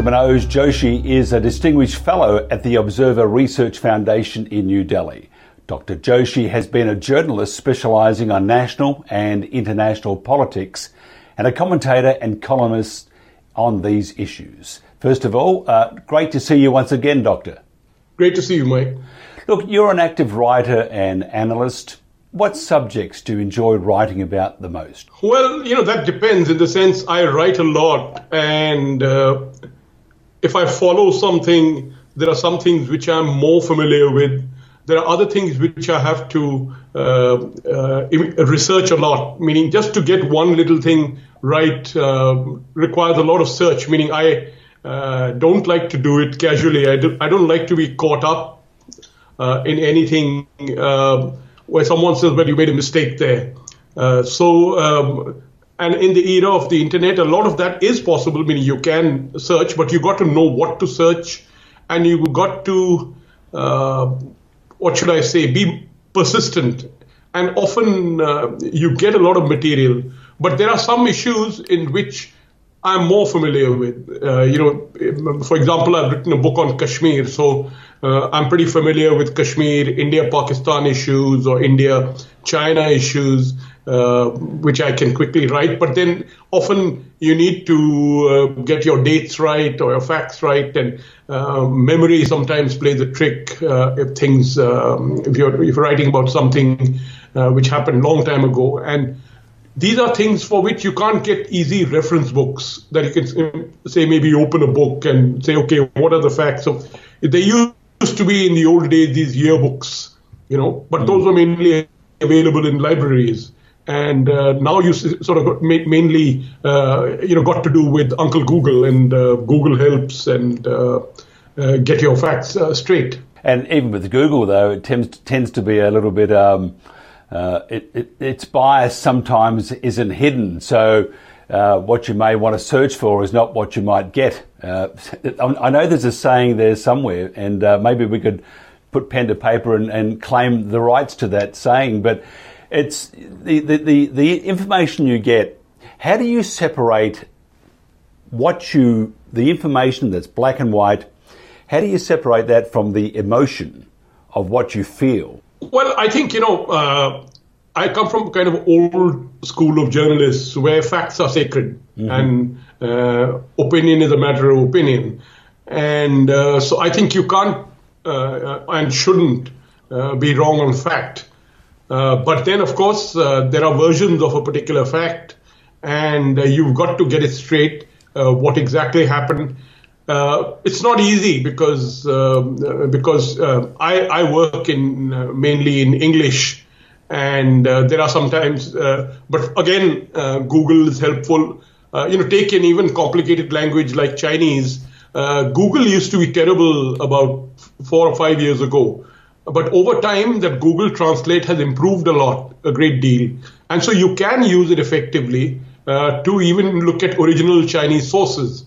Dr. Manoj Joshi is a distinguished fellow at the Observer Research Foundation in New Delhi. Dr. Joshi has been a journalist specialising on national and international politics and a commentator and columnist on these issues. First of all, uh, great to see you once again, Doctor. Great to see you, Mike. Look, you're an active writer and analyst. What subjects do you enjoy writing about the most? Well, you know, that depends in the sense I write a lot, and uh, if I follow something, there are some things which I'm more familiar with. There are other things which I have to uh, uh, research a lot, meaning just to get one little thing right uh, requires a lot of search, meaning I uh, don't like to do it casually. I, do, don't like to be caught up uh, in anything where someone says, well, you made a mistake there. Uh, so, um, and in the era of the internet, a lot of that is possible, meaning you can search, but you got to know what to search, and you got to, uh, what should I say, be persistent. And often uh, you get a lot of material, but there are some issues in which I'm more familiar with. Uh, you know, for example, I've written a book on Kashmir, so uh, I'm pretty familiar with Kashmir, India-Pakistan issues or India-China issues, uh, which I can quickly write. But then often you need to uh, get your dates right or your facts right, and uh, memory sometimes plays a trick uh, if things um, if you're if you're writing about something which happened long time ago. And these are things for which you can't get easy reference books that you can say maybe open a book and say okay what are the facts? Of they used to be in the old days these yearbooks you know but mm. those were mainly available in libraries and uh, now you sort of mainly uh, you know got to do with uncle google and uh, google helps and uh, uh, get your facts uh, straight and even with google though it tends tends to be a little bit um it, it, its bias sometimes isn't hidden. So uh, what you may want to search for is not what you might get. Uh, I know there's a saying there somewhere, and uh, maybe we could put pen to paper and, and, claim the rights to that saying. But it's the, the, the, the information you get. How do you separate what you, the information that's black and white, how do you separate that from the emotion of what you feel? Well, I think, you know, uh, I come from kind of old school of journalists where facts are sacred mm-hmm. and uh, opinion is a matter of opinion. And uh, so I think you can't uh, and shouldn't uh, be wrong on fact. Uh, but then, of course, there are versions of a particular fact, and you've got to get it straight what exactly happened uh, it's not easy because um, uh, because uh, I, I work in uh, mainly in English, and uh, there are sometimes. Uh, but again, Google is helpful. you know, take an even complicated language like Chinese. Google used to be terrible about four or five years ago, but over time, that Google Translate has improved a lot, a great deal, and so you can use it effectively to even look at original Chinese sources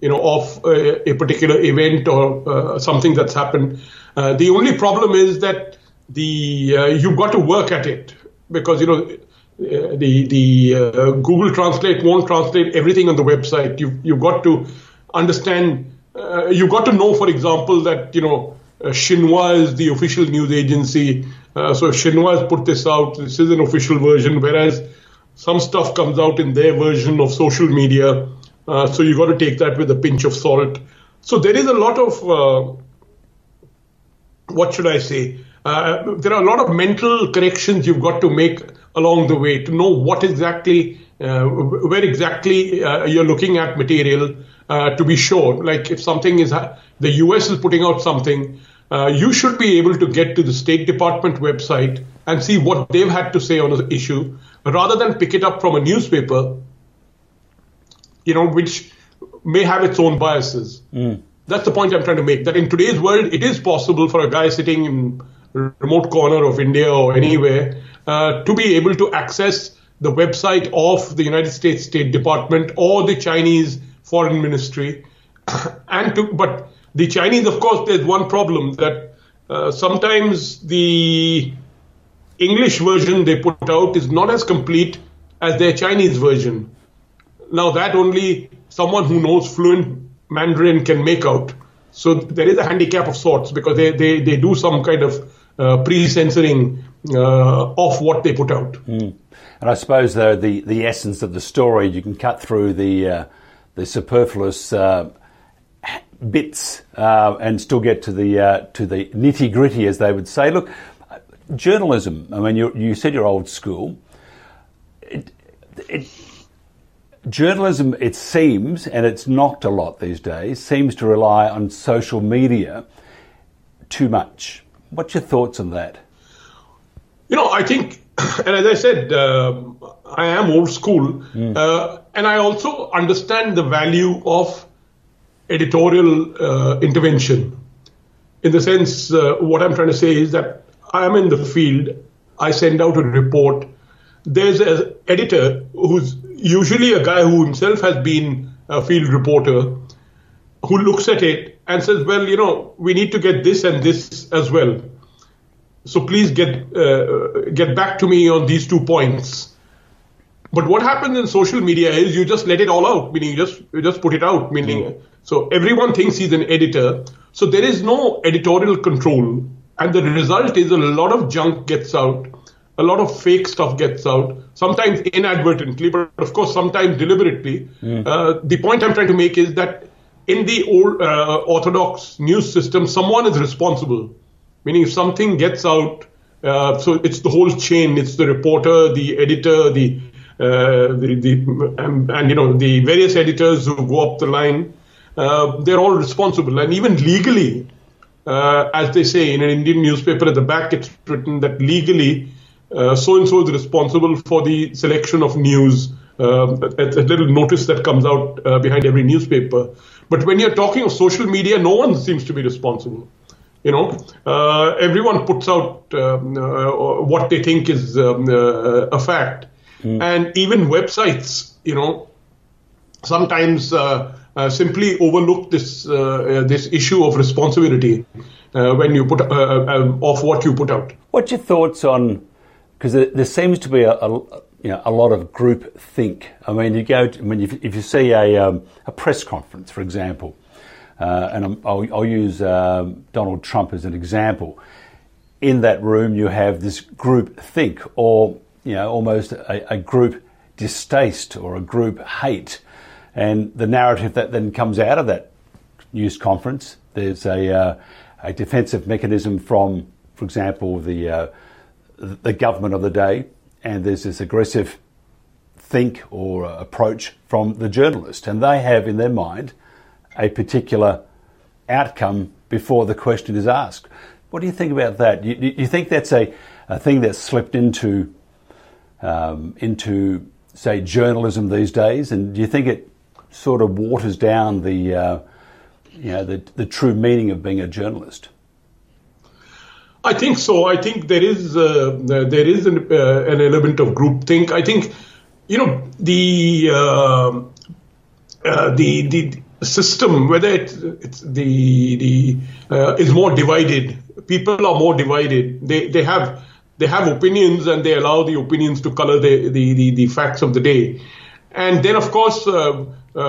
you know, of a, particular event or uh, something that's happened. Uh, the only problem is that the uh, you've got to work at it because you know uh, the the uh, Google Translate won't translate everything on the website. You you've got to understand. Uh, you've got to know, for example, that you know Xinhua is the official news agency. so Xinhua has put this out, this is an official version, whereas some stuff comes out in their version of social media. Uh, so you've got to take that with a pinch of salt. So there is a lot of uh, what should I say? Uh, there are a lot of mental corrections you've got to make along the way to know what exactly, uh, where exactly uh, you're looking at material to be sure. Like if something is, the US is putting out something, you should be able to get to the State Department website and see what they've had to say on an issue rather than pick it up from a newspaper you know, which may have its own biases. Mm. That's the point I'm trying to make. That in today's world, it is possible for a guy sitting in remote corner of India or anywhere uh, to be able to access the website of the United States State Department or the Chinese Foreign Ministry, and to but the Chinese, of course, there's one problem that uh, sometimes the English version they put out is not as complete as their Chinese version. Now that only someone who knows fluent Mandarin can make out. So there is a handicap of sorts because they, they, they do some kind of pre-censoring uh, of what they put out. Mm. And I suppose though the, the essence of the story you can cut through the uh, the superfluous uh, bits uh, and still get to the uh, to the nitty gritty, as they would say. Look, journalism. I mean, you, you said you're old school. It, it, journalism, it seems, and it's knocked a lot these days, seems to rely on social media too much. What's your thoughts on that? You know, I think, and as I said, uh, I am old school, mm. uh, and I also understand the value of editorial uh, intervention. In the sense, uh, what I'm trying to say is that I am in the field, I send out a report. There's an editor who's usually a guy who himself has been a field reporter who looks at it and says, well, you know, we need to get this and this as well. So please get uh, get back to me on these two points. But what happens in social media is you just let it all out, meaning you just you just put it out, meaning mm. so everyone thinks he's an editor. So there is no editorial control, and the result is a lot of junk gets out, a lot of fake stuff gets out, sometimes inadvertently, but of course sometimes deliberately. Mm. Uh, the point I'm trying to make is that in the old uh, orthodox news system, someone is responsible. Meaning, if something gets out, uh, so it's the whole chain. It's the reporter, the editor, the uh, the, the and, and, you know the various editors who go up the line. Uh, they're all responsible, and even legally, uh, as they say in an Indian newspaper at the back, it's written that legally, so and so is responsible for the selection of news. Uh, a, a, little notice that comes out uh, behind every newspaper. But when you're talking of social media, no one seems to be responsible. You know, uh, everyone puts out um, uh, what they think is um, uh, a fact, mm. and even websites, you know, sometimes uh, uh, simply overlook this uh, this issue of responsibility when you put um, of what you put out. What's your thoughts on? Because there seems to be a, a you know, a lot of group think. I mean, you go. To, I mean, if, if you see a, um, a press conference, for example, uh, and I'll, I'll use uh, Donald Trump as an example. In that room, you have this group think, or you know, almost a, a group distaste or a group hate, and the narrative that then comes out of that news conference. There's a uh, a defensive mechanism from, for example, the uh, the government of the day and there's this aggressive think or approach from the journalist, and they have in their mind a particular outcome before the question is asked. What do you think about that? You, you think that's a, a thing that's slipped into um, into say journalism these days, and do you think it sort of waters down the uh, you know the, the true meaning of being a journalist? I think so. I think there is uh, there is an, uh, an element of groupthink. I think you know the uh, uh the the system, whether it's, it's the the uh, is more divided. People are more divided. They they have they have opinions and they allow the opinions to color the the, the, the facts of the day. And then of course uh,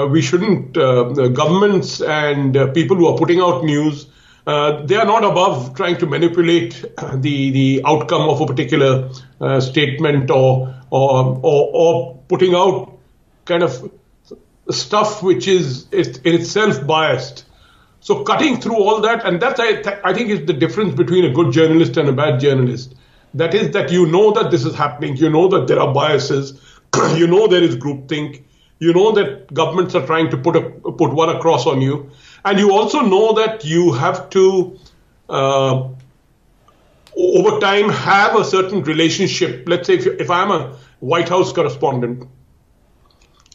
we shouldn't governments and people who are putting out news uh, they are not above trying to manipulate the the outcome of a particular uh, statement or, or or or putting out kind of stuff which is in itself biased. So cutting through all that, and that's I, th- I think is the difference between a good journalist and a bad journalist. That is that you know that this is happening, you know that there are biases, you know there is groupthink, you know that governments are trying to put a, put one across on you, and you also know that you have to, uh, over time, have a certain relationship. Let's say if, if I'm a White House correspondent,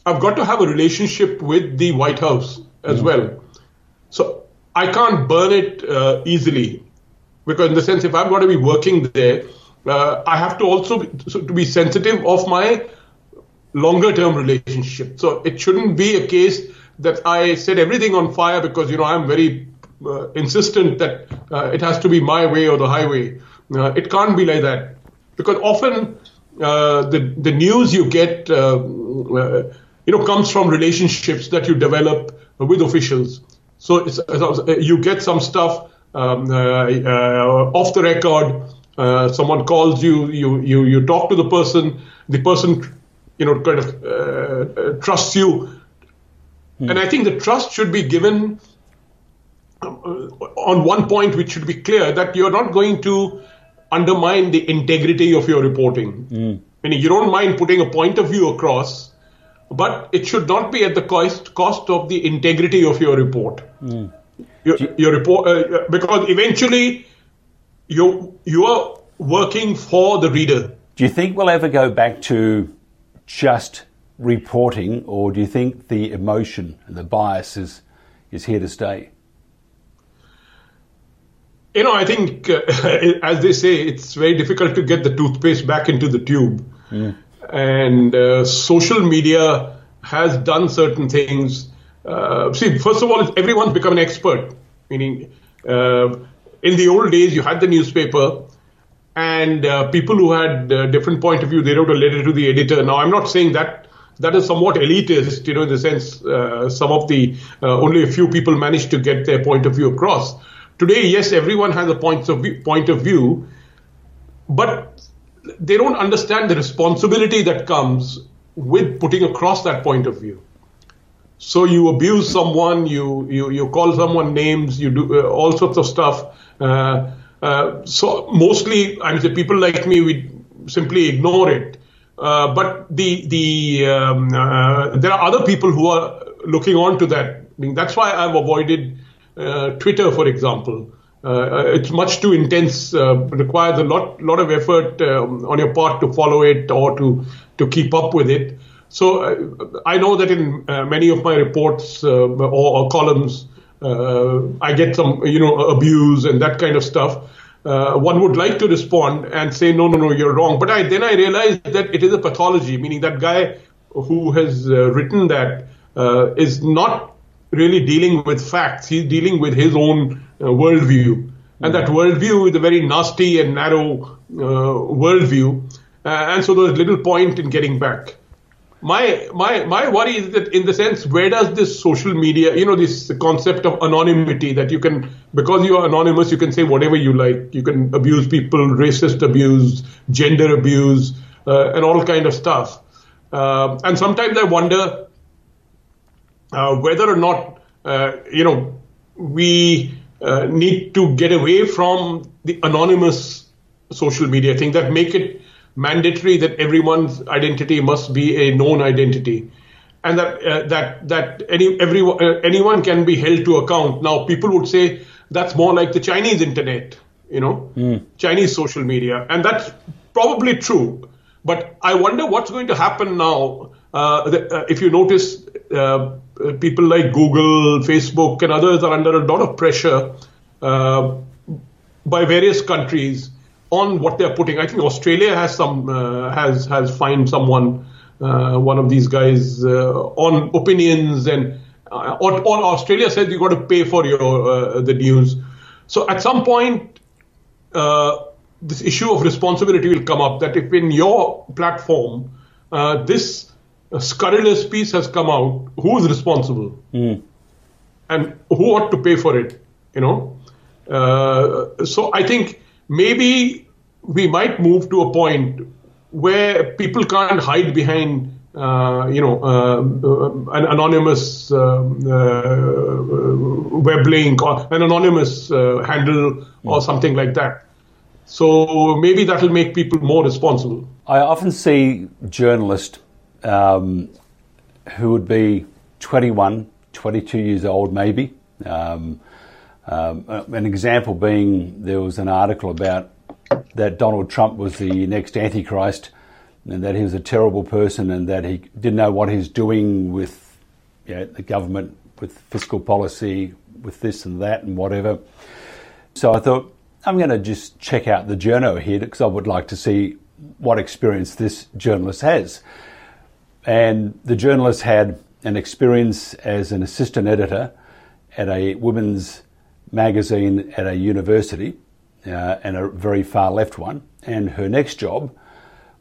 I've got to have a relationship with the White House as mm-hmm. well. So I can't burn it uh, easily because, in the sense, if I'm going to be working there, uh, I have to also be, to be sensitive of my longer term relationship. So it shouldn't be a case that I set everything on fire because you know I'm very uh, insistent that uh, it has to be my way or the highway. Uh, it can't be like that because often uh, the the news you get uh, uh, you know comes from relationships that you develop with officials. So you get some stuff um, off the record. someone calls you, you, you, you talk to the person. The person, you know, kind of trusts you. Hmm. And I think the trust should be given on one point, which should be clear that you're not going to undermine the integrity of your reporting. Mm. Meaning, you don't mind putting a point of view across, but it should not be at the cost cost of the integrity of your report. Mm. Your, your, report, uh, because eventually you you are working for the reader. Do you think we'll ever go back to just reporting, or do you think the emotion and the bias is is here to stay? you know, I think, uh, as they say, it's very difficult to get the toothpaste back into the tube. Mm. And uh, social media has done certain things. Uh, see, first of all, everyone's become an expert. Meaning, uh, in the old days, you had the newspaper, and uh, people who had a different point of view, they wrote a letter to the editor. Now, I'm not saying that that is somewhat elitist, you know, in the sense uh, some of the only a few people managed to get their point of view across. Today, yes, everyone has a point of view, point of view, but they don't understand the responsibility that comes with putting across that point of view. So you abuse someone, you you, you call someone names, you do uh, all sorts of stuff. Uh, uh, so mostly, I mean, people like me, we simply ignore it. Uh, but the the um, uh, there are other people who are looking on to that. I mean, that's why I've avoided uh, Twitter, for example. Uh, it's much too intense, uh, requires a lot, lot of effort um, on your part to follow it or to, to keep up with it. So uh, I know that in uh, many of my reports uh, or, or, columns, I get some, you know, abuse and that kind of stuff. One would like to respond and say, no, no, no, you're wrong. But I, then I realized that it is a pathology, meaning that guy who has written that is not really dealing with facts. He's dealing with his own uh, worldview. And that worldview is a very nasty and narrow uh, worldview. Uh, and so there's little point in getting back. My, my, my worry is that in the sense, where does this social media, you know, this concept of anonymity that you can, because you are anonymous, you can say whatever you like. You can abuse people, racist abuse, gender abuse, uh, and all kind of stuff. Uh, and sometimes I wonder uh, whether or not uh, you know we uh, need to get away from the anonymous social media thing that make it mandatory that everyone's identity must be a known identity. And that uh, that that any everyone uh, anyone can be held to account. Now people would say that's more like the chinese internet you know mm. chinese social media. And that's probably true. But i wonder what's going to happen now uh, the, if you notice uh, people like Google, Facebook, and others are under a lot of pressure uh, by various countries on what they're putting. I think Australia has some uh, has has fined someone, uh, one of these guys, uh, on opinions, and uh, or, or, Australia says you got to pay for your the news. So at some point, this issue of responsibility will come up. That if in your platform this scurrilous piece has come out, who is responsible? Mm. And who ought to pay for it? You know? Uh, so I think maybe we might move to a point where people can't hide behind uh, you know, uh, uh an anonymous uh, uh, web link or an anonymous handle mm. or something like that. So maybe that will make people more responsible. I often see journalists um, who would be 21, 22 years old, maybe. Um, um, an example being there was an article about that Donald Trump was the next Antichrist and that he was a terrible person and that he didn't know what he's doing with you know, the government, with fiscal policy, with this and that and whatever. So I thought, I'm going to just check out the journo here because I would like to see what experience this journalist has. And the journalist had an experience as an assistant editor at a women's magazine at a university, uh, and a very far left one. And her next job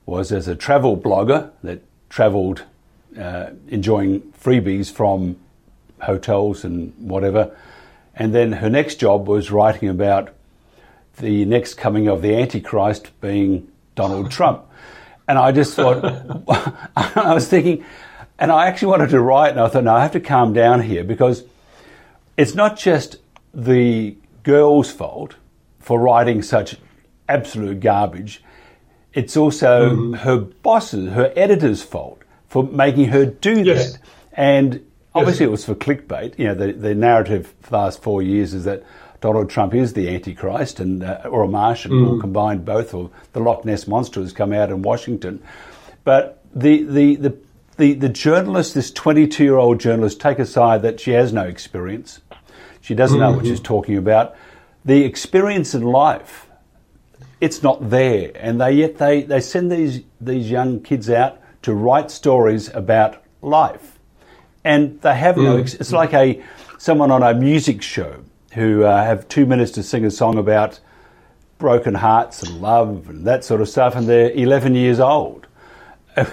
was as a travel blogger that travelled uh, enjoying freebies from hotels and whatever. And then her next job was writing about the next coming of the Antichrist being Donald Trump. And I just thought, I was thinking, and I actually wanted to write, and I thought, no, I have to calm down here because it's not just the girl's fault for writing such absolute garbage. It's also mm-hmm. her boss's, her editor's fault for making her do yes. that. And obviously, yes. it was for clickbait. You know, the, the narrative for the last four years is that Donald Trump is the Antichrist and uh, or a Martian, mm. or combined both, or the Loch Ness monster has come out in Washington. But the the the the, the journalist, this 22 year old journalist, take aside that she has no experience, she doesn't know mm-hmm. what she's talking about. The experience in life, it's not there, and they yet they, they send these these young kids out to write stories about life, and they have no. Mm. It's like a someone on a music show who uh, have two minutes to sing a song about broken hearts and love and that sort of stuff, and they're 11 years old.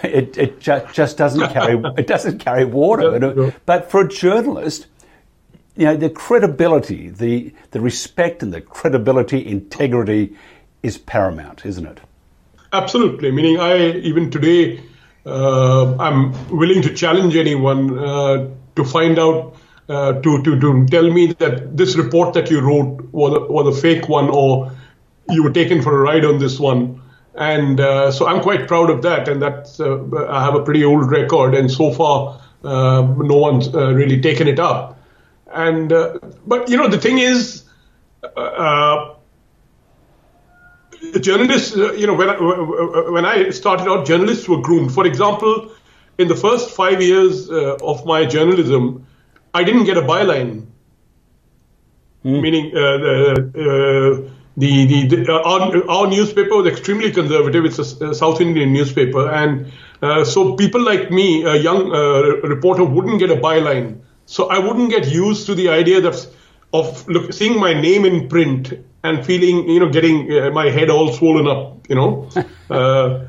It, it ju- just doesn't carry it doesn't carry water. But for a journalist, you know, the credibility, the the respect and the credibility, integrity is paramount, isn't it? Absolutely. Meaning, I even today, uh, I'm willing to challenge anyone uh, to find out. Uh, to, to, to tell me that this report that you wrote was a, was a fake one or you were taken for a ride on this one. And uh, so I'm quite proud of that. And that's, uh, I have a pretty old record. And so far, uh, no one's really taken it up. And uh, but you know the thing is, uh, journalists. Uh, you know when I, when I started out, journalists were groomed. For example, in the first five years uh, of my journalism, I didn't get a byline. Mm. Meaning uh, the, uh, the, the, the our, our, newspaper was extremely conservative. It's a, a South Indian newspaper, and so people like me, a young reporter, wouldn't get a byline. So I wouldn't get used to the idea that of look, seeing my name in print and feeling, you know, getting uh, my head all swollen up, you know. uh,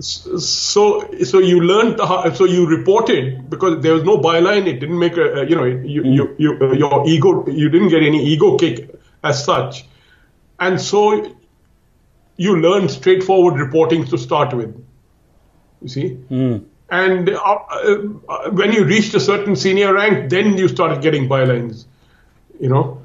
so, so you learned, the, so you reported because there was no byline. It didn't make a, you know, you, you, you, uh, your ego, you didn't get any ego kick as such. And so you learned straightforward reporting to start with. You see? Mm. And uh, uh, when you reached a certain senior rank, then you started getting bylines, you know.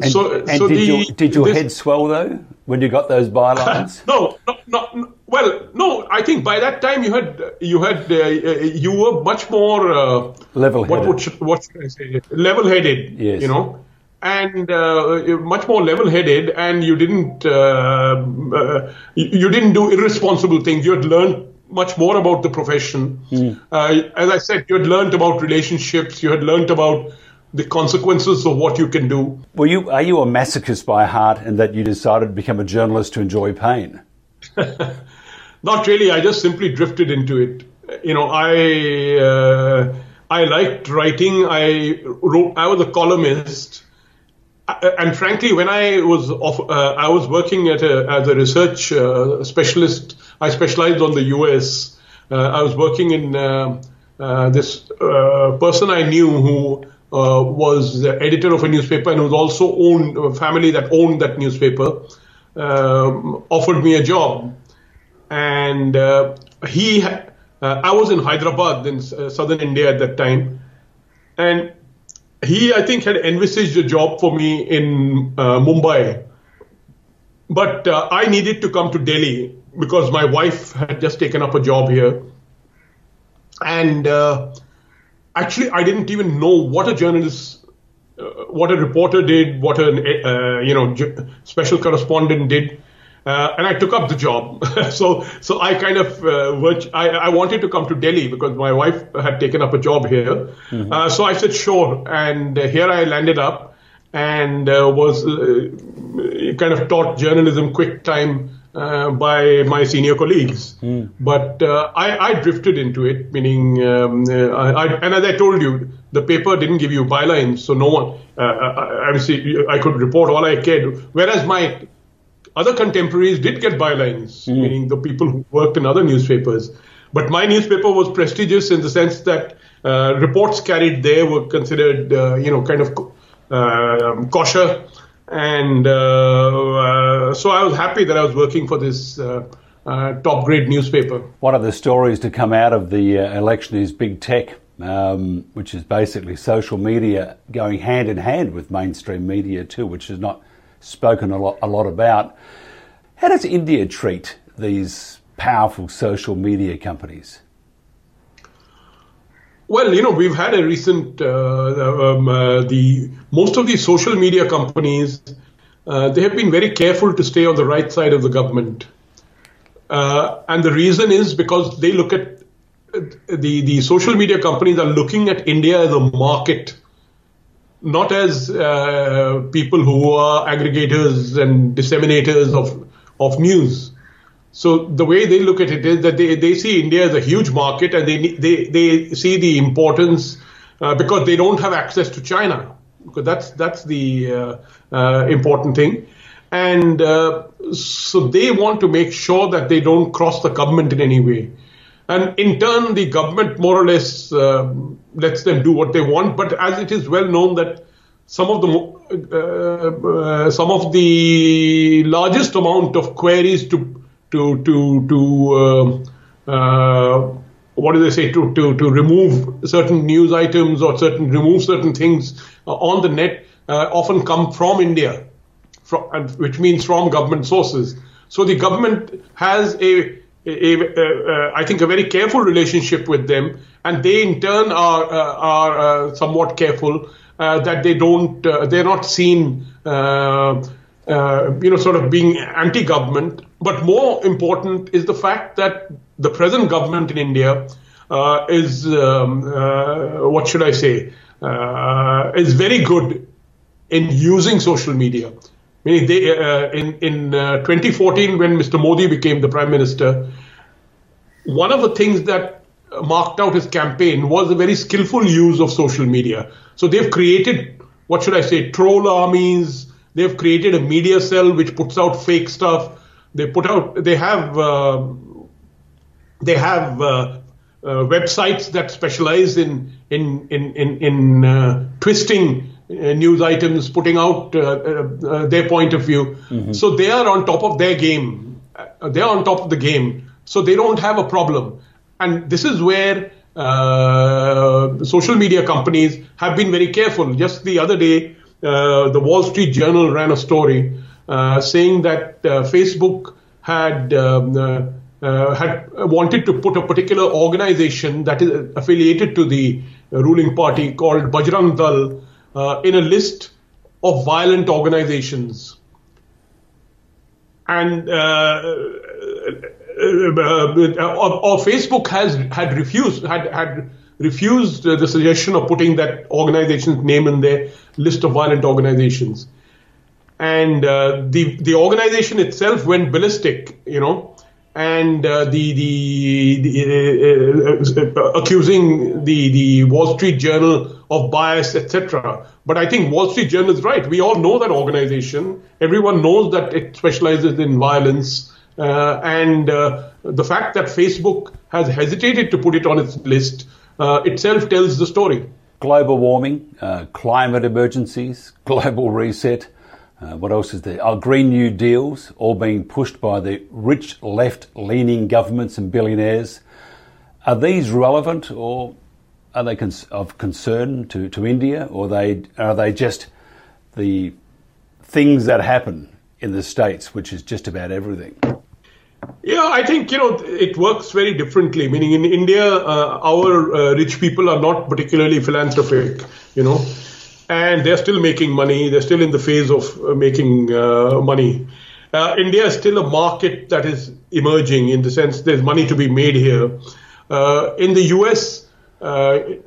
And, so, and so did, the, your, did your this, head swell though when you got those bylines? no, no, well, no. I think by that time you had you had uh, you were much more uh, level-headed. What, would, what should I say? Level-headed. Yes. You know, and uh, much more level-headed, and you didn't uh, uh, you didn't do irresponsible things. You had learned much more about the profession. Mm. Uh, as I said, you had learned about relationships. You had learned about the consequences of what you can do. Were you are you a masochist by heart, and that you decided to become a journalist to enjoy pain? Not really. I just simply drifted into it. You know, I uh, I liked writing. I wrote. I was a columnist. Uh, and frankly, when I was off, uh, I was working at a, as a research uh, specialist. I specialized on the U.S. Uh, I was working in uh, uh, this person I knew who was the editor of a newspaper and was also owned a family that owned that newspaper. Um, offered me a job, and he. I was in Hyderabad in southern India at that time, and he, I think, had envisaged a job for me in uh, Mumbai. But uh, I needed to come to Delhi because my wife had just taken up a job here. And uh, actually, I didn't even know what a journalist, uh, what a reporter did, what a uh, you know special correspondent did. Uh, and I took up the job. so, so I kind of, uh, I, I, wanted to come to Delhi because my wife had taken up a job here. Mm-hmm. Uh, so I said, sure. And uh, here I landed up and uh, was uh, kind of taught journalism quick time by my senior colleagues. Mm. But I, I, drifted into it, meaning, um, I, and as I told you, the paper didn't give you bylines, so no one, I, I, I could report all I cared. Whereas my other contemporaries did get bylines, mm. meaning the people who worked in other newspapers. but my newspaper was prestigious in the sense that uh, reports carried there were considered, uh, you know, kind of uh, kosher. And uh, uh, so I was happy that I was working for this uh, top grade newspaper. One of the stories to come out of the election is big tech. Um, which is basically social media going hand in hand with mainstream media too, which is not spoken a lot, a lot about. How does India treat these powerful social media companies? Well, you know, we've had a recent uh, um, uh, the most of these social media companies uh, they have been very careful to stay on the right side of the government, uh, and the reason is because they look at uh, the the social media companies are looking at India as a market, not as uh, people who are aggregators and disseminators of of news. So the way they look at it is that they, they see India as a huge market and they they, they see the importance uh, because they don't have access to China because that's that's the uh, uh, important thing, and uh, so they want to make sure that they don't cross the government in any way, and in turn the government more or less um, lets them do what they want. But as it is well known that some of the uh, uh, some of the largest amount of queries to to to to uh, uh, what do they say to, to to remove certain news items or certain remove certain things uh, on the net uh, often come from India, from, which means from government sources. So the government has a, I think a very careful relationship with them, and they in turn are uh, are somewhat careful that they don't they're not seen. Uh, you know, sort of being anti-government. But more important is the fact that the present government in India uh, is, um, uh, what should I say, uh, is very good in using social media. Meaning, they, uh, in in 2014, when Mr. Modi became the prime minister, one of the things that marked out his campaign was a very skillful use of social media. So they've created, what should I say, troll armies They've created a media cell which puts out fake stuff. They put out. They have. Uh, they have uh, uh, websites that specialize in in in in, in uh, twisting uh, news items, putting out uh, their point of view. Mm-hmm. So they are on top of their game. they are on top of the game. So they don't have a problem. And this is where social media companies have been very careful. Just the other day, uh, the Wall Street Journal ran a story saying that uh, Facebook had um, uh, had wanted to put a particular organization that is affiliated to the ruling party called Bajrang Dal uh, in a list of violent organizations. And uh, or, Facebook has had refused had had refused the suggestion of putting that organization's name in their list of violent organizations. And uh, the the organization itself went ballistic, you know, and uh, the the, the uh, uh accusing the the Wall Street Journal of bias, etc. But I think Wall Street Journal is right. We all know that organization. Everyone knows that it specializes in violence. Uh, and uh, the fact that Facebook has hesitated to put it on its list uh, itself tells the story. Global warming, uh, climate emergencies, global reset. Uh, what else is there? Oh, Green New Deals, all being pushed by the rich left leaning governments and billionaires. Are these relevant or are they cons- of concern to, to India or they, are they just the things that happen in the States, which is just about everything? Yeah, I think you know it works very differently. Meaning in India, uh, our uh, rich people are not particularly philanthropic, you know, and they're still making money. They're still in the phase of uh, making uh, money. Uh, India is still a market that is emerging in the sense there's money to be made here. Uh, in the U.S., you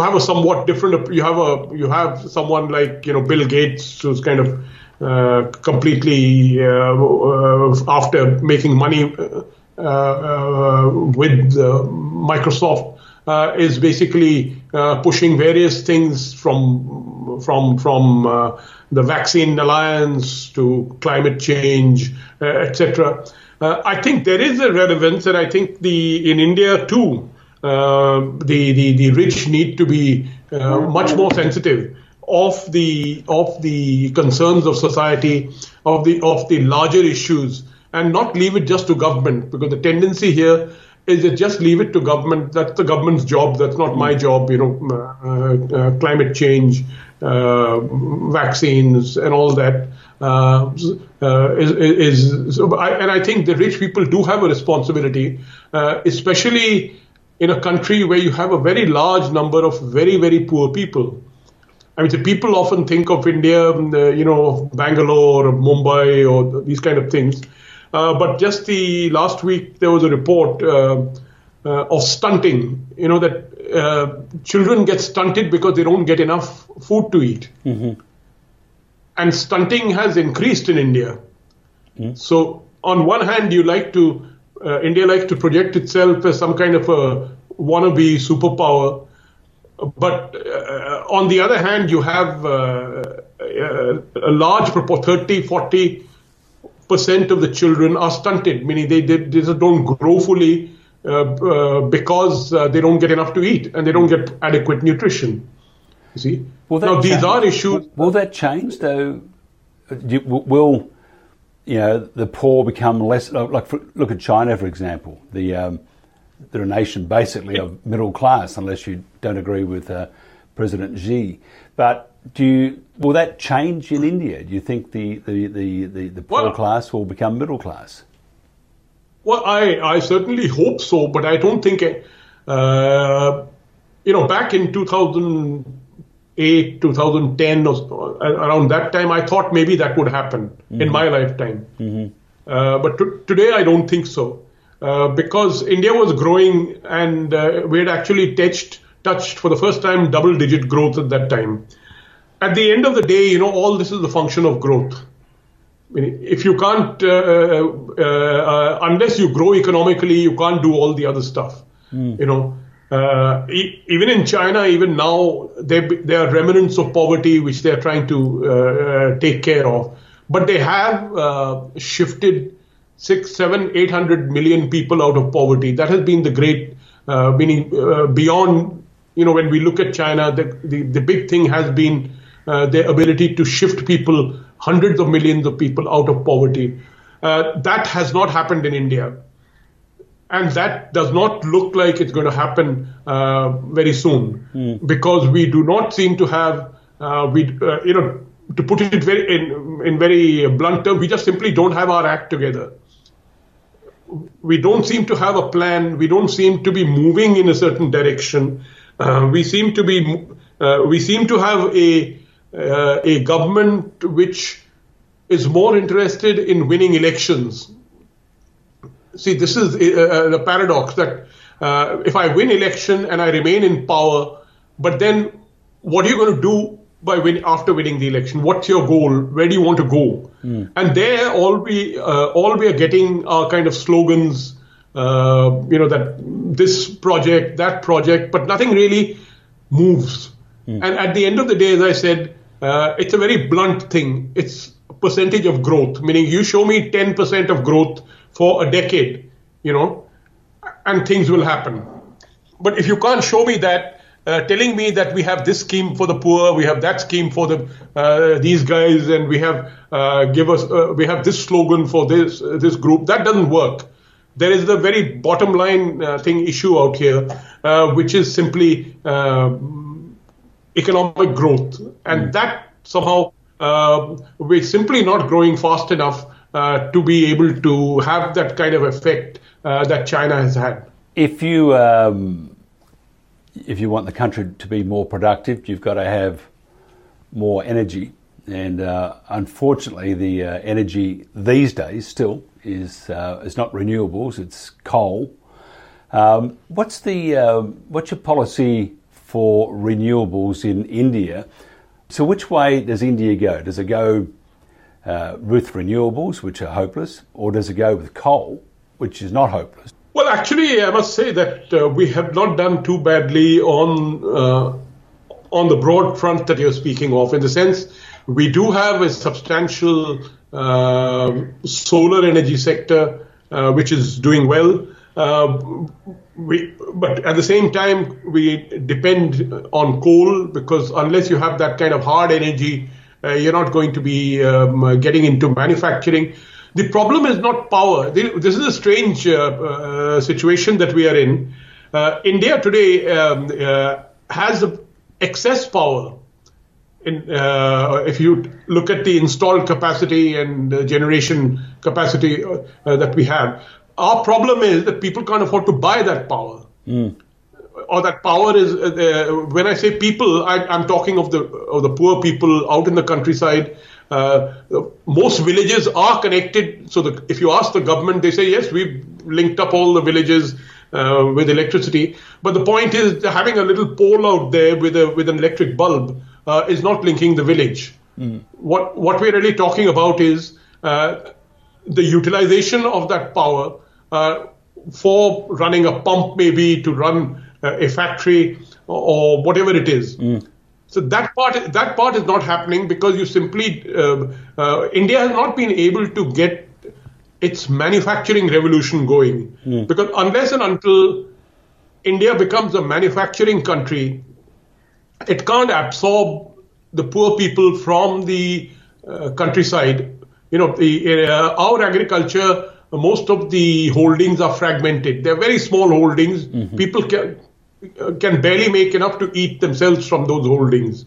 have a somewhat different. You have a you have someone like you know Bill Gates who's kind of uh, completely uh, uh, after making money with Microsoft is basically pushing various things from from from the vaccine alliance to climate change, etc. uh, I think there is a relevance, and I think the in India too, uh, the, the the rich need to be uh, much more sensitive of the of the concerns of society, of the of the larger issues, and not leave it just to government, because the tendency here is it just leave it to government. That's the government's job. That's not my job. You know, uh, uh, climate change, uh, vaccines, and all that. Uh, uh, is, is so I, and I think the rich people do have a responsibility, uh, especially in a country where you have a very large number of very very poor people. I mean, the people often think of India, you know, of Bangalore or Mumbai or these kind of things. Uh, but just the last week, there was a report uh, uh, of stunting. You know that children get stunted because they don't get enough food to eat. Mm-hmm and stunting has increased in India. Mm. So on one hand, you like to uh, India likes to project itself as some kind of a wannabe superpower, but uh, on the other hand, you have uh a large proportion, 30, 40 percent of the children are stunted, meaning they, they, they just don't grow fully uh, uh, because they don't get enough to eat and they don't get adequate nutrition. You see? Will now, these are issues. Will that change, though? Will you know the poor become less? Like, for, look at China, for example. The um, they're a nation basically of middle class, unless you don't agree with uh, President Xi. But do you, will that change in India? Do you think the, the, the, the, the poor well, class will become middle class? Well, I, I certainly hope so, but I don't think, uh, you know, back in 2008, 2010, or around that time, I thought maybe that would happen mm-hmm. in my lifetime. Mm-hmm. Uh, but today, I don't think so. Uh, because India was growing and uh, we had actually touched, touched for the first time double digit growth at that time. At the end of the day, you know, all this is the function of growth. I mean, if you can't, uh, uh, uh, unless you grow economically, you can't do all the other stuff. Mm. You know, uh, e- even in China, even now, there, there are remnants of poverty which they are trying to uh, uh, take care of. But they have uh, shifted six, seven, eight hundred million people out of poverty. That has been the great, uh, meaning uh, beyond, you know, when we look at China, the, the, the big thing has been their ability to shift people, hundreds of millions of people out of poverty. that has not happened in India. And that does not look like it's going to happen uh, very soon. Mm. because we do not seem to have uh, we uh, you know to put it very in, in very blunt terms we just simply don't have our act together. We don't seem to have a plan. We don't seem to be moving in a certain direction. Uh, we seem to be uh, we seem to have a uh, a government which is more interested in winning elections see, this is the paradox that uh, if I win election and I remain in power, but then what are you going to do by win after winning the election? What's your goal? Where do you want to go? Mm. And there, all we uh, all we are getting are kind of slogans. Uh, you know that this project, that project, but nothing really moves. Mm. And at the end of the day, as I said, uh, it's a very blunt thing. It's percentage of growth, meaning you show me 10% of growth for a decade, you know, and things will happen. But if you can't show me that, uh, telling me that we have this scheme for the poor, we have that scheme for the uh, these guys, and we have uh, give us uh, we have this slogan for this uh, this group, that doesn't work. There is the very bottom line thing issue out here, which is simply economic growth, and mm. that somehow we're simply not growing fast enough uh, to be able to have that kind of effect uh, that China has had. If you um, if you want the country to be more productive, you've got to have more energy, and uh, unfortunately, the uh, energy these days still is uh, is not renewables; it's coal. Um, what's the um, what's your policy for renewables in India? So, which way does India go? Does it go uh, with renewables, which are hopeless, or does it go with coal, which is not hopeless? Well, actually, I must say that uh, we have not done too badly on uh, on the broad front that you're speaking of. In the sense, we do have a substantial uh, solar energy sector. uh, which is doing well. Uh, we, but at the same time, we depend on coal because unless you have that kind of hard energy, uh, you're not going to be um, getting into manufacturing. The problem is not power. This is a strange uh, uh, situation that we are in. Uh, India today um, has excess power. In, uh, if you look at the installed capacity and generation capacity uh, that we have, our problem is that people can't afford to buy that power. Mm. Or that power is uh, when I say people, I, am talking of the of the poor people out in the countryside uh, most villages are connected. So the, if you ask the government, they say, yes, we've linked up all the villages uh, with electricity. But the point is, having a little pole out there with a with an electric bulb uh, is not linking the village. Mm. What what we're really talking about is uh, the utilization of that power uh, for running a pump, maybe to run uh, a factory or, or whatever it is. Mm. So that part that part is not happening because you simply uh, uh, India has not been able to get its manufacturing revolution going mm. because unless and until India becomes a manufacturing country, it can't absorb the poor people from the uh, countryside. You know, the, uh, our agriculture, most of the holdings are fragmented. They're very small holdings. Mm-hmm. People can, can barely make enough to eat themselves from those holdings.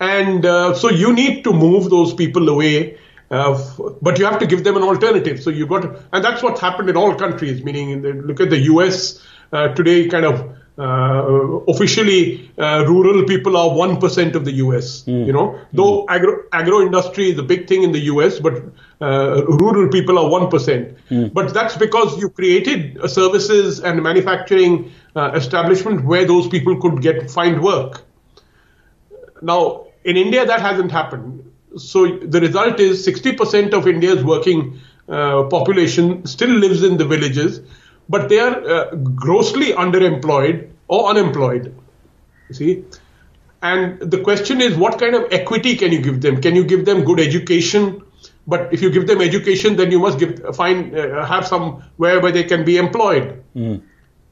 And uh, so you need to move those people away, uh, f- but you have to give them an alternative. So you've got, to, and that's what's happened in all countries. Meaning, the, look at the U.S. Uh, today, kind of uh, officially, uh, rural people are one percent of the U.S. Mm. You know, though mm. agro agro industry is a big thing in the U.S., but uh, rural people are one percent. Mm. But that's because you created services and manufacturing uh, establishment where those people could get find work. Now, in India, that hasn't happened. So the result is 60% of India's working uh, population still lives in the villages, but they are uh, grossly underemployed or unemployed. You see? And the question is, what kind of equity can you give them? Can you give them good education? But if you give them education, then you must give find uh, have some where where they can be employed. Mm.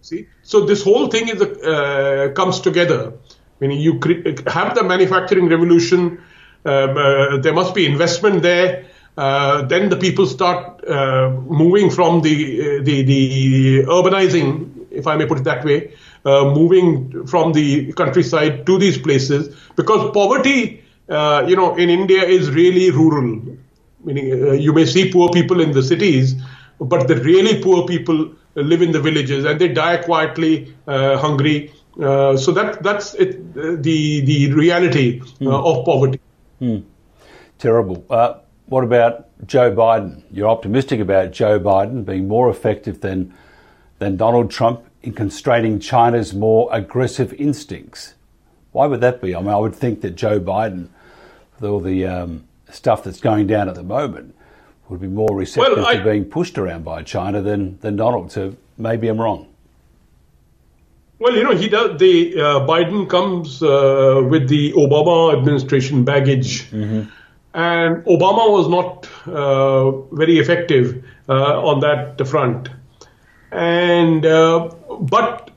See, so this whole thing is uh, comes together. Meaning you cre- have the manufacturing revolution. Um, uh, there must be investment there. Uh, then the people start uh, moving from the, uh, the the urbanizing, if I may put it that way, uh, moving from the countryside to these places because poverty, you know, in India is really rural. Meaning you may see poor people in the cities, but the really poor people live in the villages and they die quietly, uh, hungry. Uh, so that that's it, uh, the the reality mm. of poverty. Mm. Terrible. What about Joe Biden? You're optimistic about Joe Biden being more effective than than Donald Trump in constraining China's more aggressive instincts. Why would that be? I mean, I would think that Joe Biden, with all the um, stuff that's going down at the moment, would be more receptive well, I, to being pushed around by China than, than Donald. So maybe I'm wrong. Well, you know, he does. The uh, Biden comes uh, with the Obama administration baggage, mm-hmm. And Obama was not uh, very effective uh, on that front. And uh, but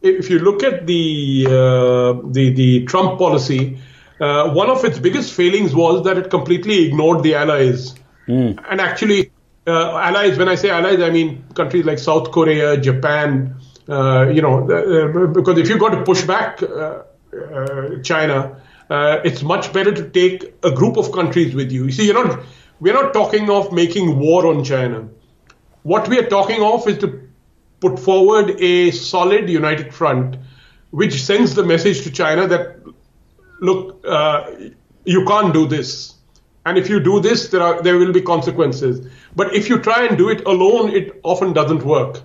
if you look at the uh, the the Trump policy, one of its biggest failings was that it completely ignored the allies. Mm. And actually, uh, allies, when I say allies, I mean countries like South Korea, Japan, uh, you know, uh, because if you've got to push back uh, uh, China, uh, it's much better to take a group of countries with you. You see, you're not, we're not talking of making war on China. What we are talking of is to put forward a solid united front, which sends the message to China that, look, you can't do this and if you do this, there are there will be consequences. But if you try and do it alone, it often doesn't work.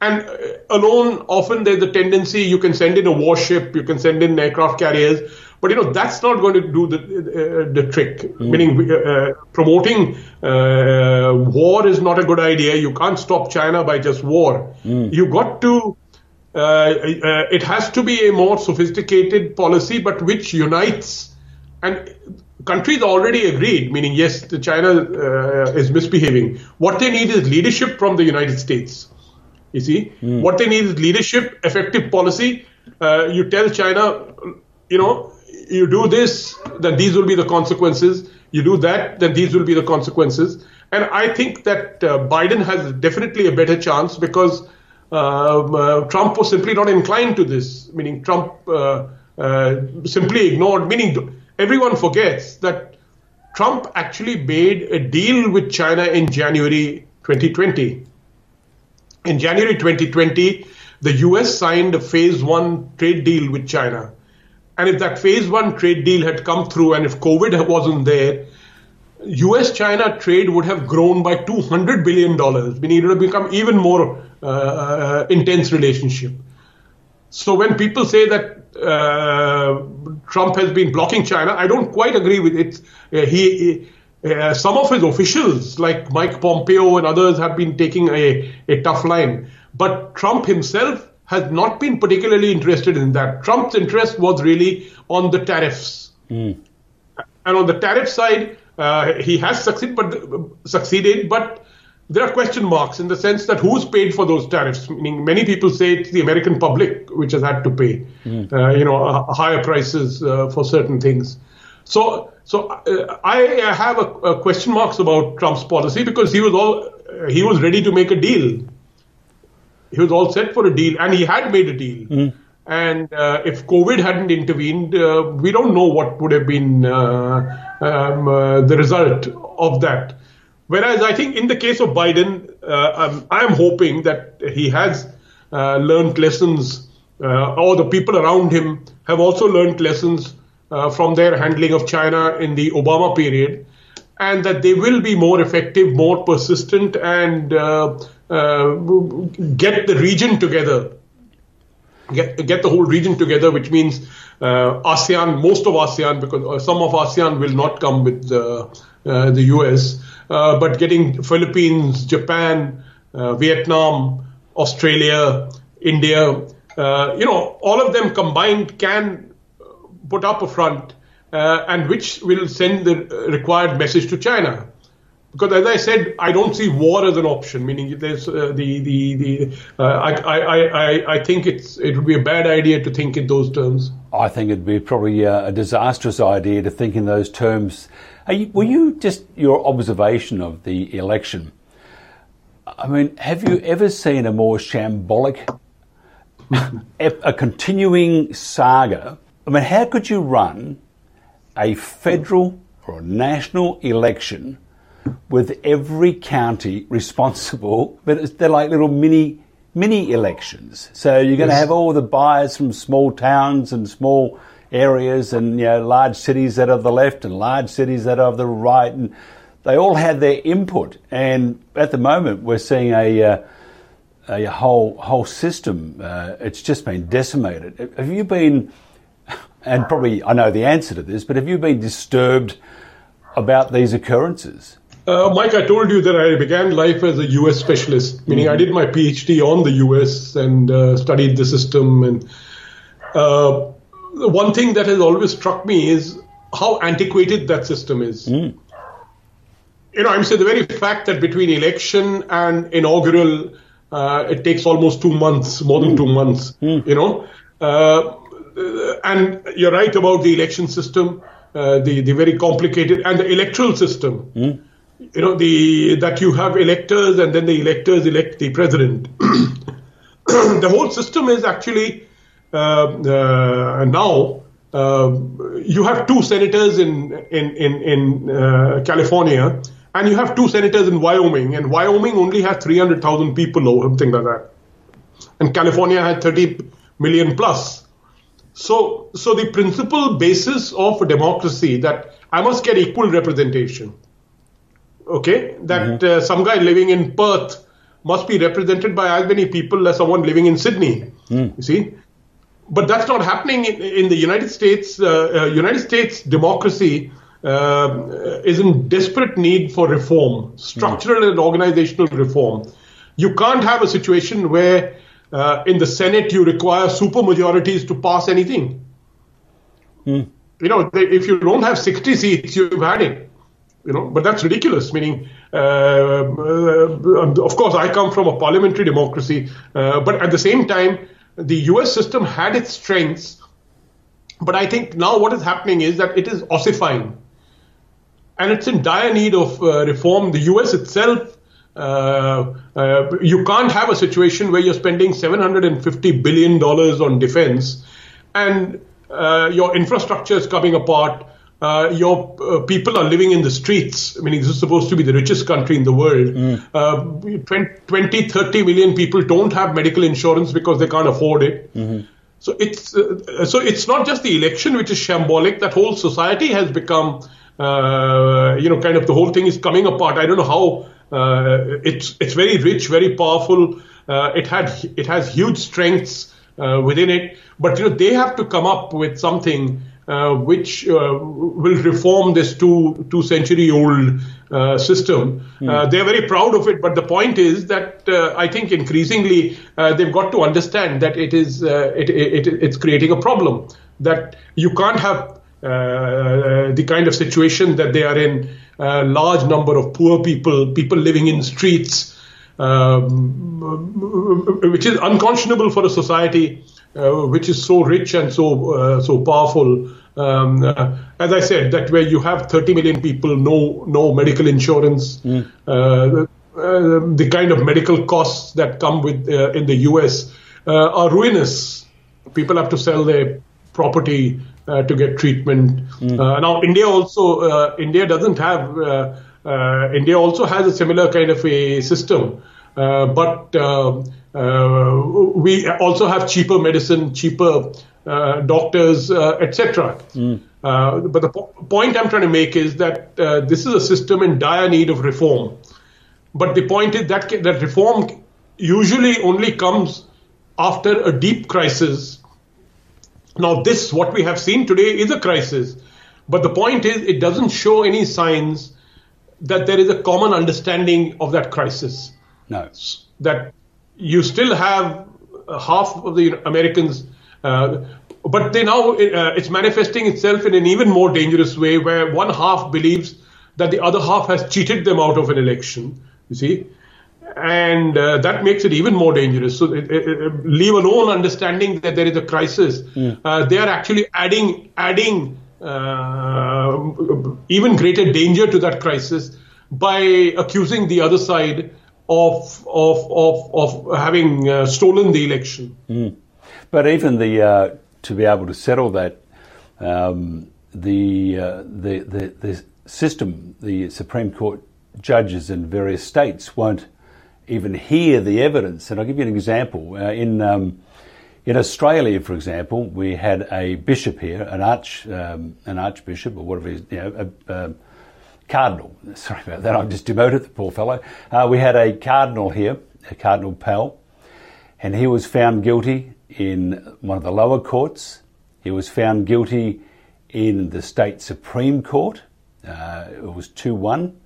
And uh, alone, often there's a tendency you can send in a warship, you can send in aircraft carriers, but you know that's not going to do the uh, the trick. Mm. Meaning, uh, promoting uh, war is not a good idea. You can't stop China by just war. Mm. You got to. Uh, uh, it has to be a more sophisticated policy, but which unites and countries already agreed, meaning yes, the China uh, is misbehaving. What they need is leadership from the United States. You see, mm. what they need is leadership, effective policy. Uh, you tell China, you know, you do this, then these will be the consequences. You do that, then these will be the consequences. And I think that uh, Biden has definitely a better chance because um, uh, Trump was simply not inclined to this, meaning Trump uh, uh, simply ignored, meaning everyone forgets that Trump actually made a deal with China in January 2020. In January 2020, the US signed a phase one trade deal with China. And if that phase one trade deal had come through and if COVID wasn't there, US China trade would have grown by $200 billion, meaning it would have become even more uh, uh, intense relationship. So when people say that uh, Trump has been blocking China, I don't quite agree with it. Uh, he, uh, some of his officials, like Mike Pompeo and others, have been taking a, a tough line. But Trump himself has not been particularly interested in that. Trump's interest was really on the tariffs. Mm. And on the tariff side, uh, he has succeeded, but succeeded, but there are question marks in the sense that who's paid for those tariffs? Meaning, many people say it's the American public which has had to pay, mm. uh, you know, uh, higher prices uh, for certain things. So, so uh, I have a, a, question marks about Trump's policy because he was all he was ready to make a deal. He was all set for a deal, and he had made a deal. Mm. And uh, if COVID hadn't intervened, uh, we don't know what would have been uh, um, uh, the result of that. Whereas I think in the case of Biden, uh, I'm, I'm, hoping that he has uh, learned lessons, or the people around him have also learned lessons from their handling of China in the Obama period, and that they will be more effective, more persistent, and get the region together. Get get the whole region together, which means uh, ASEAN, most of ASEAN, because uh, some of ASEAN will not come with uh, the US, uh, but getting Philippines, Japan, uh, Vietnam, Australia, India, you know, all of them combined can put up a front, and which will send the required message to China because as I said, I don't see war as an option. Meaning, there's uh, the the the. Uh, I, I I I think it's it would be a bad idea to think in those terms. I think it'd be probably a, a disastrous idea to think in those terms. You, were you just your observation of the election? I mean, have you ever seen a more shambolic, a continuing saga? I mean, how could you run a federal or a national election? With every county responsible, but they're like little mini mini elections. So you're going yes. to have all the buyers from small towns and small areas and you know large cities that are the left and large cities that are the right, and they all had their input. And at the moment, we're seeing a uh, a whole whole system. Uh, it's just been decimated. Have you been? And probably I know the answer to this, but have you been disturbed about these occurrences? Uh, Mike, I told you that I began life as a US specialist, meaning. I did my PhD on the US and uh, studied the system. And uh, one thing that has always struck me is how antiquated that system is. Mm. You know, I'm saying the very fact that between election and inaugural, uh, it takes almost two months, more than mm. two months, mm. you know. Uh, and you're right about the election system, uh, the, the very complicated, and the electoral system. You know the that you have electors and then the electors elect the president. the whole system is actually uh, uh, now uh, you have two senators in in in, in uh, California and you have two senators in Wyoming and Wyoming only has 300,000 people or something like that and California had 30 million plus. So so the principal basis of democracy that I must get equal representation okay, that mm-hmm. uh, some guy living in Perth must be represented by as many people as someone living in Sydney. Mm. You see, but that's not happening in, in the United States. Uh, uh, United States democracy uh, is in desperate need for reform, structural mm. and organizational reform. You can't have a situation where uh, in the Senate you require super majorities to pass anything. Mm. you know, they, if you don't have 60 seats, you've had it. You know, but that's ridiculous. Meaning, uh, uh, of course, I come from a parliamentary democracy, uh, but at the same time, the U.S. system had its strengths. But I think now what is happening is that it is ossifying, and it's in dire need of uh, reform. The U.S. itself uh, uh, you can't have a situation where you're spending 750 billion dollars on defense, and your infrastructure is coming apart. Uh, your uh, people are living in the streets. I mean, this is supposed to be the richest country in the world. Mm. 20, 30 million people don't have medical insurance because they can't afford it. Mm-hmm. So it's so it's not just the election which is shambolic. That whole society has become, you know, kind of the whole thing is coming apart. I don't know how uh, it's it's very rich, very powerful. Uh, it had it has huge strengths uh, within it, but you know they have to come up with something uh, which uh, will reform this two two century old uh, system. Mm. they're very proud of it, but the point is that I think increasingly they've got to understand that it is it, it, it's creating a problem that you can't have the kind of situation that they are in a large number of poor people, people living in streets, um, which is unconscionable for a society uh, which is so rich and so uh, so powerful. Um, uh, as I said, that where you have 30 million people, no no medical insurance, mm. the kind of medical costs that come with in the U.S. are ruinous. People have to sell their property uh, to get treatment. Mm. Uh, now, India also uh, India doesn't have India also has a similar kind of a system, but Uh, we also have cheaper medicine, cheaper uh, doctors, uh, etc. Mm. but the po- point I'm trying to make is that this is a system in dire need of reform. But the point is that that reform usually only comes after a deep crisis now, this, what we have seen today, is a crisis. But the point is, it doesn't show any signs that there is a common understanding of that crisis. No. That you still have half of the Americans, uh, but they now uh, it's manifesting itself in an even more dangerous way, where one half believes that the other half has cheated them out of an election. You see, and uh, that makes it even more dangerous. So, it, it, leave alone understanding that there is a crisis, yeah. uh, they are actually adding adding uh, even greater danger to that crisis by accusing the other side of of of, of having uh, stolen the election. Mm. But even the uh, to be able to settle that, um, the, uh, the the the system, the Supreme Court judges in various states won't even hear the evidence. And I'll give you an example. Uh, in um, in Australia, for example, we had a bishop here, an arch um, an archbishop or whatever, you know, a, cardinal. Sorry about that. I'm just demoted, the poor fellow. Uh, we had a cardinal here, a Cardinal Pell, and he was found guilty in one of the lower courts. He was found guilty in the state Supreme Court. Uh, it was 2 1,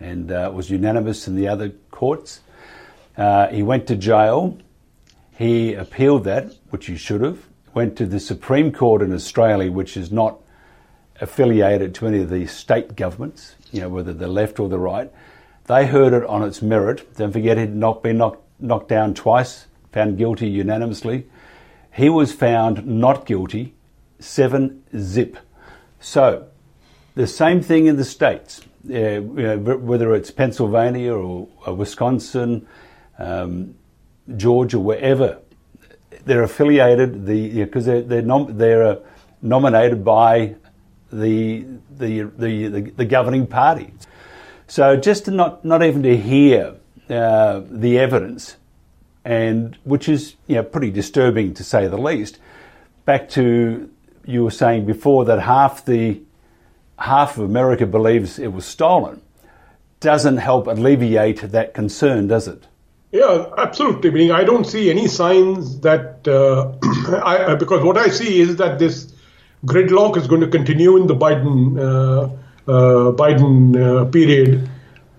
and uh, it was unanimous in the other courts. Uh, he went to jail. He appealed that, which he should have. Went to the Supreme Court in Australia, which is not affiliated to any of the state governments, you know, whether the left or the right. They heard it on its merit. Don't forget he'd not been knocked, knocked down twice, found guilty unanimously. He was found not guilty, seven zip. So, the same thing in the states, uh, you know, whether it's Pennsylvania or, or Wisconsin, um, Georgia, wherever. They're affiliated the because they're they're, nom- they're uh, nominated by the, the the, the the governing party. So just to not not even to hear uh, the evidence, and which is you know pretty disturbing to say the least. Back to you were saying before that half the half of America believes it was stolen. Doesn't help alleviate that concern, does it? Yeah, absolutely. Meaning, I don't see any signs that uh, I, because what I see is that this gridlock is going to continue in the Biden uh, uh, Biden uh, period,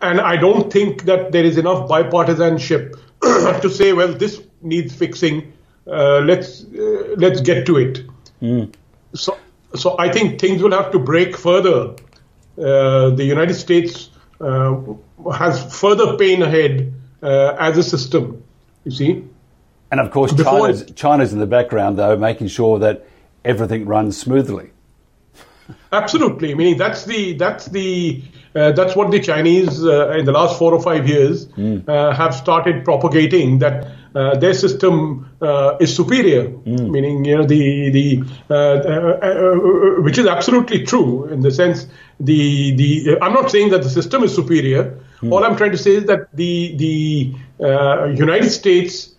and I don't think that there is enough bipartisanship to say, well, this needs fixing. Uh, let's uh, let's get to it. Mm. So so I think things will have to break further. Uh, the United States uh, has further pain ahead uh, as a system. You see. And of course, China's, China's in the background, though, making sure that everything runs smoothly. Absolutely. Meaning that's the that's the uh, that's what the Chinese uh, in the last four or five years mm. uh, have started propagating that uh, their system uh, is superior. Mm. Meaning, you know, the the uh, which is absolutely true in the sense the the I'm not saying that the system is superior. Mm. All I'm trying to say is that the the United States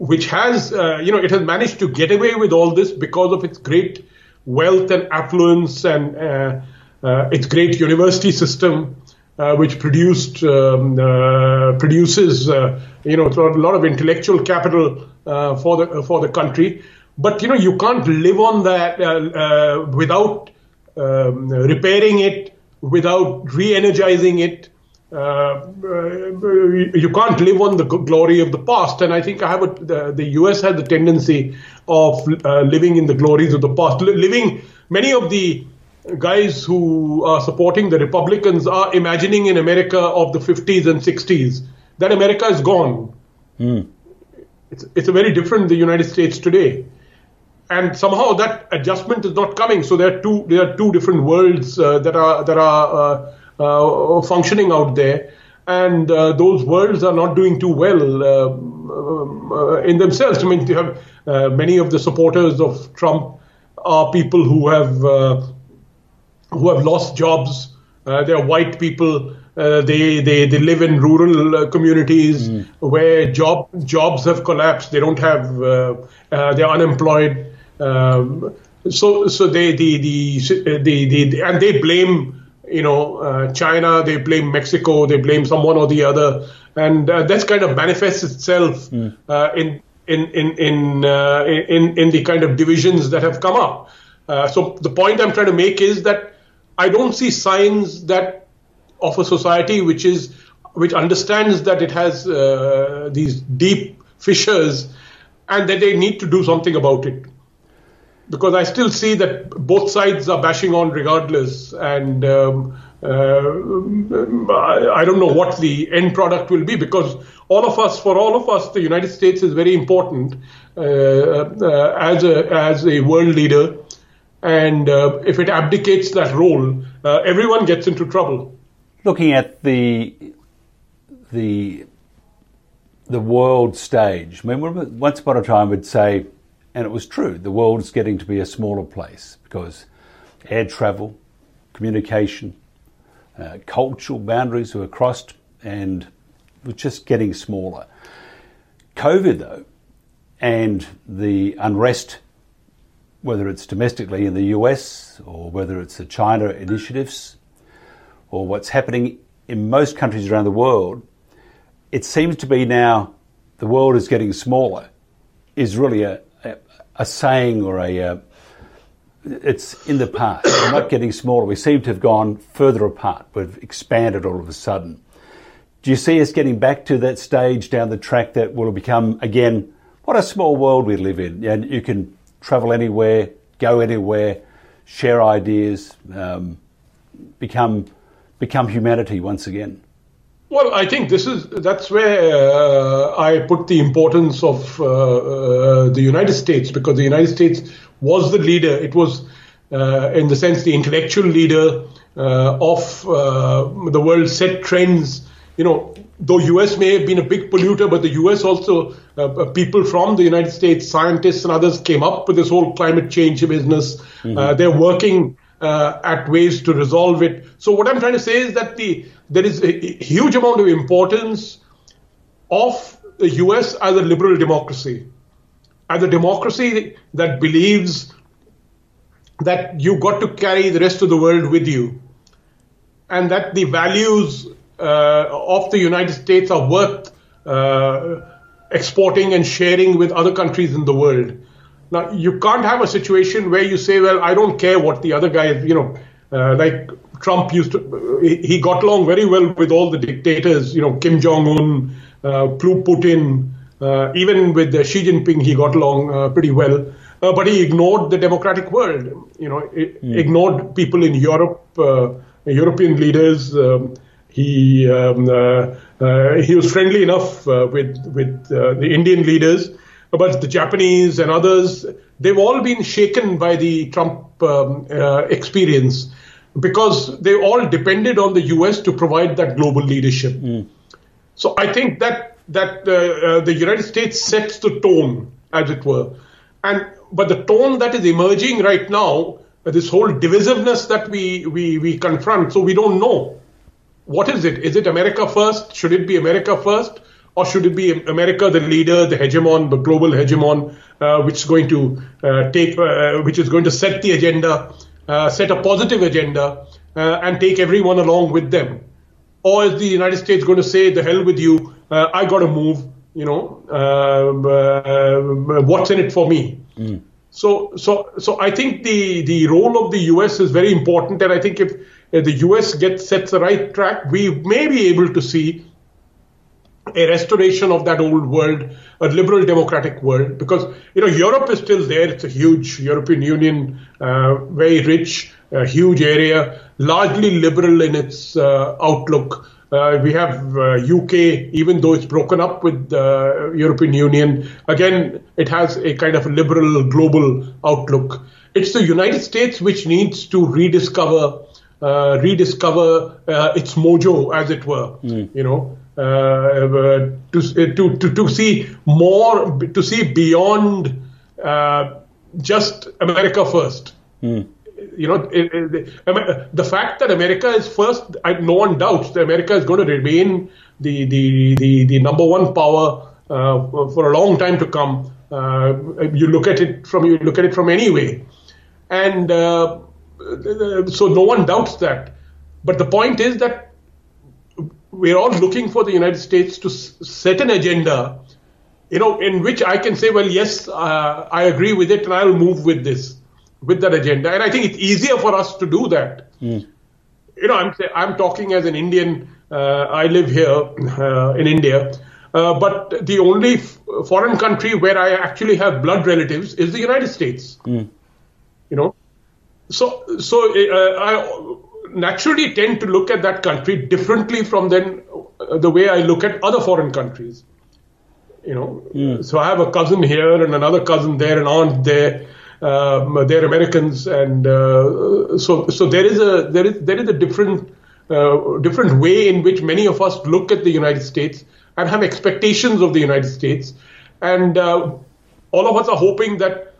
which has, uh, you know, it has managed to get away with all this because of its great wealth and affluence and uh, uh, its great university system, uh, which produced um, uh, produces, uh, you know, a lot of intellectual capital for the for the country. But you know, you can't live on that without um, repairing it, without re-energizing it. Uh, you can't live on the glory of the past. And I think I have a, the, the US has the tendency of uh, living in the glories of the past. living, many of the guys who are supporting the Republicans are imagining an America of the 50s and 60s. That America is gone. Mm. It's, it's a very different the United States today. And somehow that adjustment is not coming. So there are two there are two different worlds uh, that are that are uh, uh, functioning out there. And uh, those worlds are not doing too well uh, in themselves. I mean, you have many of the supporters of Trump are people who have who have lost jobs. they are white people. Uh, they, they they live in rural uh, communities mm. where job jobs have collapsed. They don't have uh, they're unemployed. Um, so so they the the, the the and they blame you know, uh, China, they blame Mexico, they blame someone or the other, and uh, that's kind of manifests itself mm. uh, in in in in, uh, in in the kind of divisions that have come up. Uh, so the point I'm trying to make is that I don't see signs that of a society which is which understands that it has uh, these deep fissures and that they need to do something about it because I still see that both sides are bashing on regardless, and um, uh, I don't know what the end product will be because all of us, for all of us, the United States is very important uh, uh, as a as a world leader, and uh, if it abdicates that role, uh, everyone gets into trouble. Looking at the the the world stage, I mean, once upon a time, we'd say and it was true. The world is getting to be a smaller place because air travel, communication, uh, cultural boundaries were crossed and was just getting smaller. COVID, though, and the unrest, whether it's domestically in the US or whether it's the China initiatives or what's happening in most countries around the world, it seems to be now the world is getting smaller, is really a, a saying or a uh, it's in the past. We're not getting smaller. We seem to have gone further apart. We've expanded all of a sudden. Do you see us getting back to that stage down the track that will become again? What a small world we live in. And you can travel anywhere, go anywhere, share ideas, um, become become humanity once again. Well, I think this is that's where uh, I put the importance of uh, uh, the United States because the United States was the leader. It was, uh, in the sense, the intellectual leader uh, of uh, the world, set trends. You know, though US may have been a big polluter, but the US also people from the United States, scientists and others, came up with this whole climate change business. Mm-hmm. they're working uh, at ways to resolve it. So what I'm trying to say is that the there is a huge amount of importance of the US as a liberal democracy, as a democracy that believes that you got to carry the rest of the world with you, and that the values uh, of the United States are worth uh, exporting and sharing with other countries in the world. Now, you can't have a situation where you say, well, I don't care what the other guy, is, you know, uh, like Trump used to, he got along very well with all the dictators, you know, Kim Jong Un, uh, Putin, uh, even with Xi Jinping, he got along uh, pretty well. uh, but he ignored the democratic world. You know, mm. ignored people in Europe, uh, European leaders. Um, he um, uh, uh, he was friendly enough uh, with with the Indian leaders, but the Japanese and others they've all been shaken by the Trump um, experience because they all depended on the U.S. to provide that global leadership. Mm. So I think that that the United States sets the tone, as it were, and but the tone that is emerging right now, this whole divisiveness that we, we, we confront, so we don't know. What is it? Is it America first? Should it be America first? Or should it be America, the leader, the hegemon, the global hegemon, uh, which is going to uh, take, uh, which is going to set the agenda, uh, set a positive agenda, uh, and take everyone along with them? Or is the United States going to say, "The hell with you! Uh, I got to move. You know, what's in it for me?" Mm. So, so, so I think the, the role of the US is very important, and I think if, if the US gets sets the right track, we may be able to see a restoration of that old world, a liberal democratic world, because you know Europe is still there. It's a huge European Union, uh, very rich, uh, huge area, largely liberal in its uh, outlook. Uh, we have UK, uh, even though it's broken up with the European Union. Again, it has a kind of liberal global outlook. It's the United States which needs to rediscover, uh, rediscover its mojo, as it were. Mm. You know, to, to, to, to see more, to see beyond uh, just America first. Mm you know, it, it, the fact that America is first, I, no one doubts that America is going to remain the the the, the number one power uh, for a long time to come. Uh, you look at it from you look at it from any way, and uh, so no one doubts that. But the point is that we're all looking for the United States to s- set an agenda, you know, in which I can say, well, yes, uh, I agree with it, and I'll move with this with that agenda. And I think it's easier for us to do that. Mm. You know, I'm I'm talking as an Indian. Uh, I live here uh, in India, uh, but the only f- foreign country where I actually have blood relatives is the United States. Mm. You know, so so uh, I naturally tend to look at that country differently from then uh, the way I look at other foreign countries. You know, mm. so I have a cousin here and another cousin there, an aunt there um, they're Americans, and uh, so so there is a there is there is a different uh, different way in which many of us look at the United States and have expectations of the United States, and uh, all of us are hoping that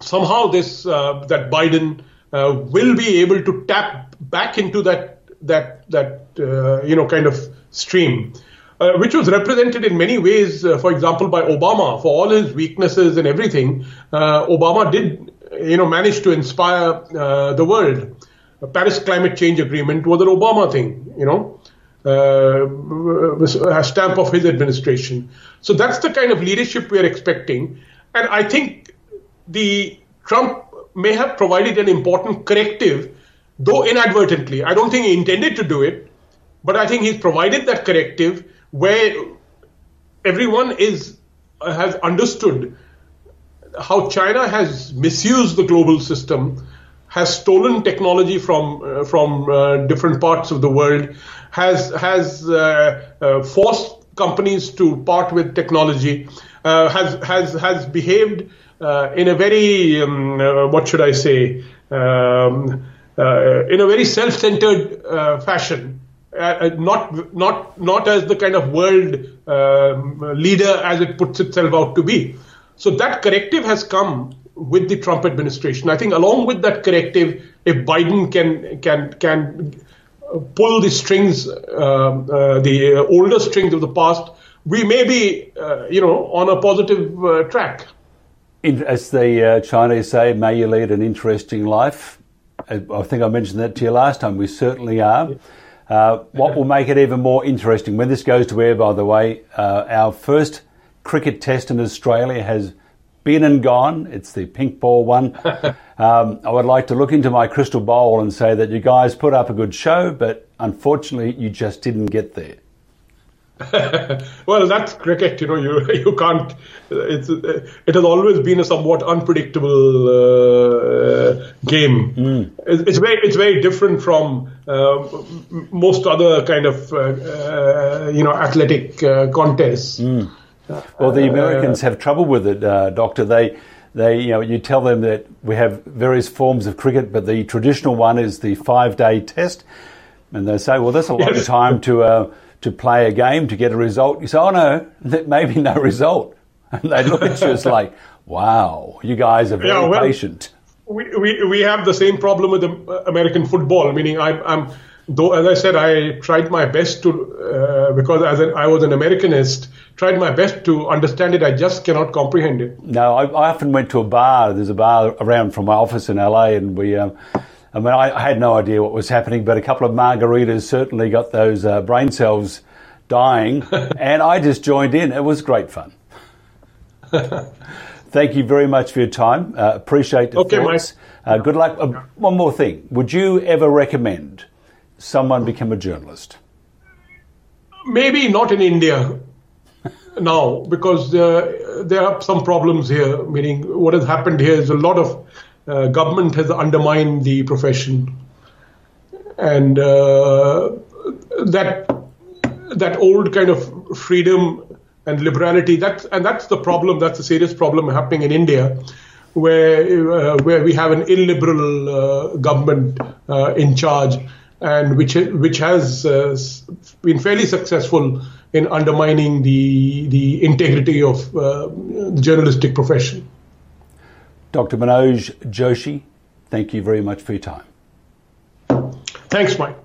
somehow this uh, that Biden uh, will be able to tap back into that that that uh, you know kind of stream uh, which was represented in many ways, uh, for example, by Obama. For all his weaknesses and everything, uh, Obama did, you know, manage to inspire uh, the world. The Paris Climate Change Agreement was an Obama thing, you know, a stamp of his administration. So that's the kind of leadership we are expecting. And I think the Trump may have provided an important corrective, though inadvertently. I don't think he intended to do it, but I think he's provided that corrective where everyone is has understood how China has misused the global system, has stolen technology from uh, from uh, different parts of the world, has has uh, uh forced companies to part with technology, uh, has has has behaved in a very um, what should I say um, in a very self-centered fashion uh, uh, not not not as the kind of world um, leader as it puts itself out to be. So that corrective has come with the Trump administration. I think along with that corrective, if Biden can can can pull the strings, uh, uh, the older strings of the past, we may be, uh, you know, on a positive uh, As the Chinese say, may you lead an interesting life. I think I mentioned that to you last time. We certainly are. Uh, what will make it even more interesting when this goes to air, by the way, uh, our first cricket test in Australia has been and gone. It's the pink ball one. um, I would like to look into my crystal ball and say that you guys put up a good show, but unfortunately, you just didn't get there. well, that's cricket. You know, you you can't. It's it has always been a somewhat unpredictable uh, game. Mm. It's, it's, very it's very different from uh, most other kind of uh, uh you know athletic uh, contests. Mm. Well, the Americans have trouble with it, uh, Doctor. They they you know you tell them that we have various forms of cricket, but the traditional one is the five day test, and they say, well, that's a long yes. time to to play a game to get a result. You say, oh no, maybe no result. And they look at you as like, wow, you guys are very yeah, well, patient. We, we, we have the same problem with the American football, meaning I'm, I'm though, as I said, I tried my best to, uh, because as an, I was an Americanist, tried my best to understand it. I just cannot comprehend it. No, I, I often went to a bar. There's a bar around from my office in LA, and we, um, I mean, I, I, had no idea what was happening, but a couple of margaritas certainly got those uh, brain cells dying, and I just joined in. It was great fun. Thank you very much for your time. Uh, appreciate the okay, thoughts. Uh, good luck. Uh, one more thing. Would you ever recommend someone become a journalist? Maybe not in India now, because uh, there are some problems here. Meaning, what has happened here is a lot of uh, government has undermined the profession, and uh, that that old kind of freedom and liberality. That's and that's the problem. That's a serious problem happening in India, where uh, where we have an illiberal uh, government uh, in charge, and which which has uh, been fairly successful in undermining the the integrity of the journalistic profession. Dr. Manoj Joshi, thank you very much for your time. Thanks, Mike.